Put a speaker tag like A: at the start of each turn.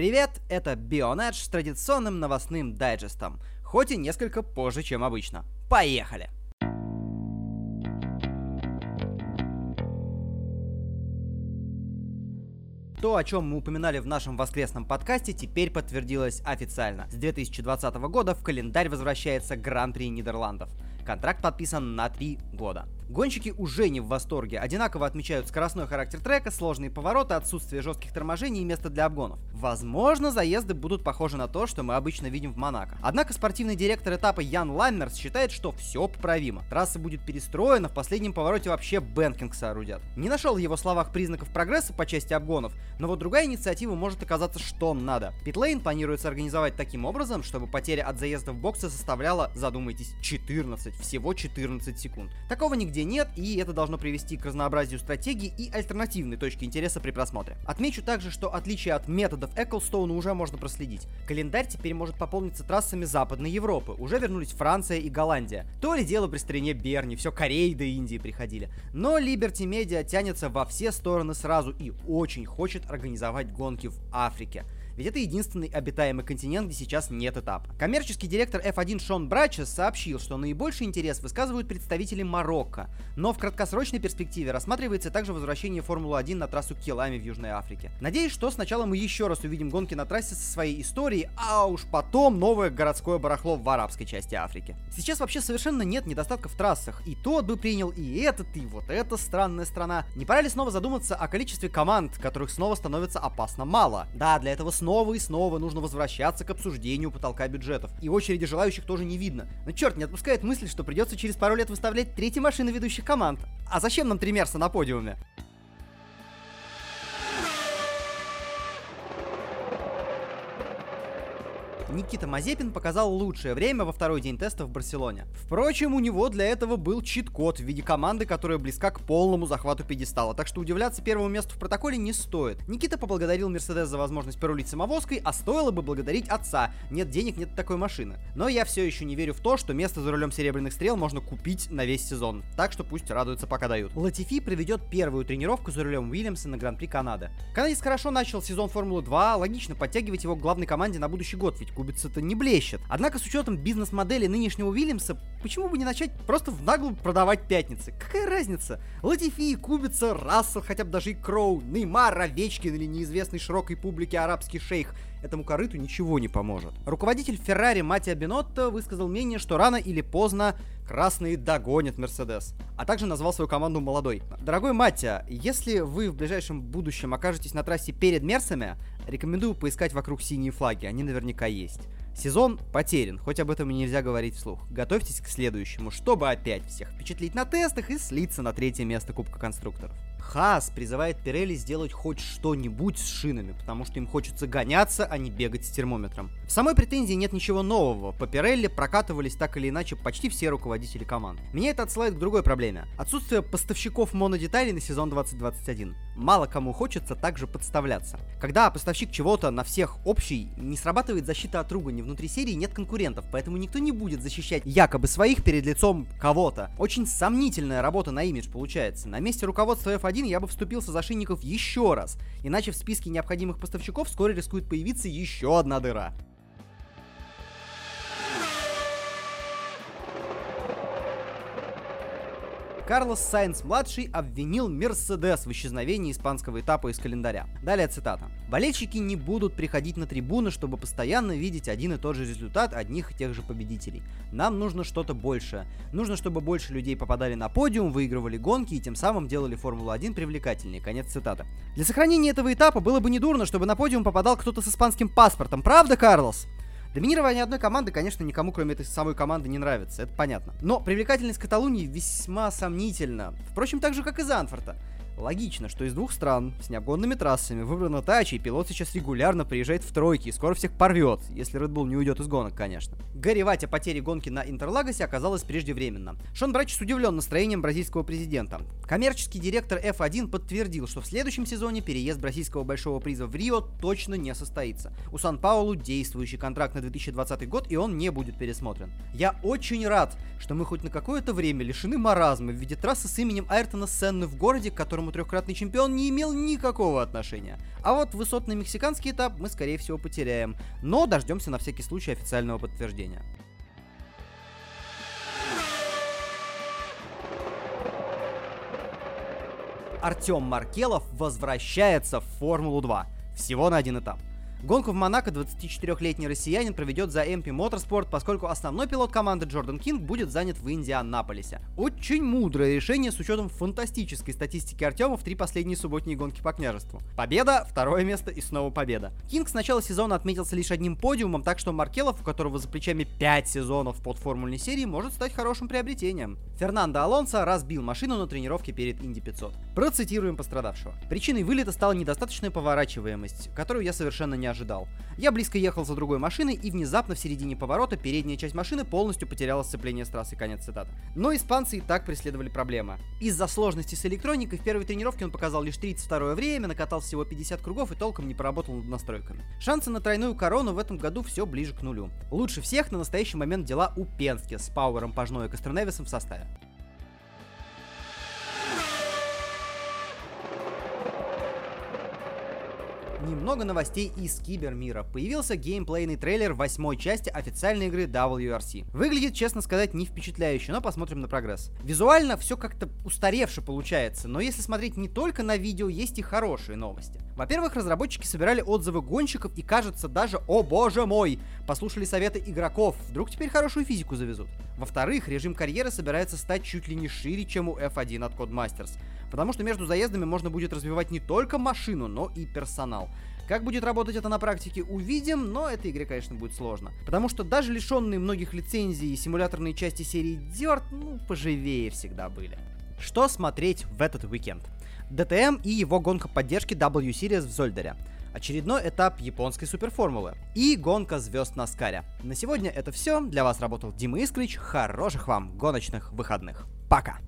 A: Привет, это Бионедж с традиционным новостным дайджестом, хоть и несколько позже, чем обычно. Поехали! То, о чем мы упоминали в нашем воскресном подкасте, теперь подтвердилось официально. С 2020 года в календарь возвращается Гран-при Нидерландов. Контракт подписан на три года. Гонщики уже не в восторге, одинаково отмечают скоростной характер трека, сложные повороты, отсутствие жестких торможений и место для обгонов. Возможно, заезды будут похожи на то, что мы обычно видим в Монако. Однако спортивный директор этапа Ян Ламмерс считает, что все поправимо. Трасса будет перестроена, в последнем повороте вообще banking соорудят. Не нашел в его словах признаков прогресса по части обгонов, но вот другая инициатива может оказаться что надо. Питлейн планируется организовать таким образом, чтобы потеря от заезда в боксы составляла, задумайтесь, 14, всего 14 секунд. Такого нигде где нет, и это должно привести к разнообразию стратегий и альтернативной точки интереса при просмотре. Отмечу также, что отличие от методов Эклстоуна уже можно проследить. Календарь теперь может пополниться трассами Западной Европы. Уже вернулись Франция и Голландия. То ли дело при стране Берни, все Кореи до Индии приходили. Но Liberty Media тянется во все стороны сразу и очень хочет организовать гонки в Африке. Ведь это единственный обитаемый континент, где сейчас нет этапа. Коммерческий директор F1 Шон Брачес сообщил, что наибольший интерес высказывают представители Марокко, но в краткосрочной перспективе рассматривается также возвращение Формулы-1 на трассу Келами в Южной Африке. Надеюсь, что сначала мы еще раз увидим гонки на трассе со своей историей, а уж потом новое городское барахло в арабской части Африки. Сейчас вообще совершенно нет недостатков в трассах, и тот бы принял и этот, и вот эта странная страна. Не пора ли снова задуматься о количестве команд, которых снова становится опасно мало? Да, для этого снова и снова нужно возвращаться к обсуждению потолка бюджетов. И очереди желающих тоже не видно. Но черт, не отпускает мысль, что придется через пару лет выставлять третьи машины ведущих команд. А зачем нам три Мерса на подиуме? Никита Мазепин показал лучшее время во второй день теста в Барселоне. Впрочем, у него для этого был чит-код в виде команды, которая близка к полному захвату пьедестала, так что удивляться первому месту в протоколе не стоит. Никита поблагодарил Мерседес за возможность порулить самовозкой, а стоило бы благодарить отца. Нет денег, нет такой машины. Но я все еще не верю в то, что место за рулем серебряных стрел можно купить на весь сезон. Так что пусть радуются, пока дают. Латифи проведет первую тренировку за рулем Уильямса на Гран-при Канады. Канадец хорошо начал сезон Формулы 2, логично подтягивать его к главной команде на будущий год, ведь кубица-то не блещет. Однако с учетом бизнес-модели нынешнего Уильямса, почему бы не начать просто в наглую продавать пятницы? Какая разница? Латифи, Кубица, Рассел, хотя бы даже и Кроу, Неймар, Овечкин или неизвестный широкой публике арабский шейх этому корыту ничего не поможет. Руководитель Феррари Матиа Бенотто высказал мнение, что рано или поздно красные догонят Мерседес, а также назвал свою команду молодой. Дорогой Маття, если вы в ближайшем будущем окажетесь на трассе перед Мерсами, рекомендую поискать вокруг синие флаги, они наверняка есть. Сезон потерян, хоть об этом и нельзя говорить вслух. Готовьтесь к следующему, чтобы опять всех впечатлить на тестах и слиться на третье место Кубка Конструкторов. Хас призывает Пирелли сделать хоть что-нибудь с шинами, потому что им хочется гоняться, а не бегать с термометром. В самой претензии нет ничего нового. По Пирелли прокатывались так или иначе почти все руководители команд. Меня это отсылает к другой проблеме. Отсутствие поставщиков монодеталей на сезон 2021. Мало кому хочется также подставляться. Когда поставщик чего-то на всех общий, не срабатывает защита от ругани, внутри серии нет конкурентов, поэтому никто не будет защищать якобы своих перед лицом кого-то. Очень сомнительная работа на имидж получается. На месте руководства F1 1 я бы вступился за шинников еще раз, иначе в списке необходимых поставщиков вскоре рискует появиться еще одна дыра. Карлос Сайнс-младший обвинил Мерседес в исчезновении испанского этапа из календаря. Далее цитата. «Болельщики не будут приходить на трибуны, чтобы постоянно видеть один и тот же результат одних и тех же победителей. Нам нужно что-то большее. Нужно, чтобы больше людей попадали на подиум, выигрывали гонки и тем самым делали Формулу-1 привлекательнее». Конец цитаты. Для сохранения этого этапа было бы недурно, чтобы на подиум попадал кто-то с испанским паспортом. Правда, Карлос? Доминирование одной команды, конечно, никому, кроме этой самой команды, не нравится, это понятно. Но привлекательность Каталунии весьма сомнительна. Впрочем, так же, как и Занфорта. Логично, что из двух стран с необгонными трассами выбрана Тачи, и пилот сейчас регулярно приезжает в тройки и скоро всех порвет, если Red Bull не уйдет из гонок, конечно. Горевать о потере гонки на Интерлагосе оказалось преждевременно. Шон Брачес удивлен настроением бразильского президента. Коммерческий директор F1 подтвердил, что в следующем сезоне переезд бразильского большого приза в Рио точно не состоится. У Сан-Паулу действующий контракт на 2020 год, и он не будет пересмотрен. Я очень рад, что мы хоть на какое-то время лишены маразма в виде трассы с именем Айртона Сенны в городе, которому которому трехкратный чемпион не имел никакого отношения. А вот высотный мексиканский этап мы, скорее всего, потеряем. Но дождемся на всякий случай официального подтверждения. Артем Маркелов возвращается в Формулу-2. Всего на один этап. Гонку в Монако 24-летний россиянин проведет за MP Motorsport, поскольку основной пилот команды Джордан Кинг будет занят в Индианаполисе. Очень мудрое решение с учетом фантастической статистики Артема в три последние субботние гонки по княжеству. Победа, второе место и снова победа. Кинг с начала сезона отметился лишь одним подиумом, так что Маркелов, у которого за плечами 5 сезонов под формульной серии, может стать хорошим приобретением. Фернандо Алонсо разбил машину на тренировке перед Инди 500. Процитируем пострадавшего. Причиной вылета стала недостаточная поворачиваемость, которую я совершенно не ожидал. Я близко ехал за другой машиной, и внезапно в середине поворота передняя часть машины полностью потеряла сцепление с трассы. Конец цитаты. Но испанцы и так преследовали проблемы. Из-за сложности с электроникой в первой тренировке он показал лишь 32 время, накатал всего 50 кругов и толком не поработал над настройками. Шансы на тройную корону в этом году все ближе к нулю. Лучше всех на настоящий момент дела у Пенски с Пауэром Пажной и Костроневисом в составе. Немного новостей из кибермира. Появился геймплейный трейлер восьмой части официальной игры WRC. Выглядит, честно сказать, не впечатляюще, но посмотрим на прогресс. Визуально все как-то устаревше получается, но если смотреть не только на видео, есть и хорошие новости. Во-первых, разработчики собирали отзывы гонщиков и, кажется, даже, о боже мой, послушали советы игроков, вдруг теперь хорошую физику завезут. Во-вторых, режим карьеры собирается стать чуть ли не шире, чем у F1 от Codemasters потому что между заездами можно будет развивать не только машину, но и персонал. Как будет работать это на практике, увидим, но этой игре, конечно, будет сложно. Потому что даже лишенные многих лицензий симуляторные части серии Dirt, ну, поживее всегда были. Что смотреть в этот уикенд? DTM и его гонка поддержки W-Series в Зольдере. Очередной этап японской суперформулы. И гонка звезд на Скаре. На сегодня это все. Для вас работал Дима Искрич. Хороших вам гоночных выходных. Пока!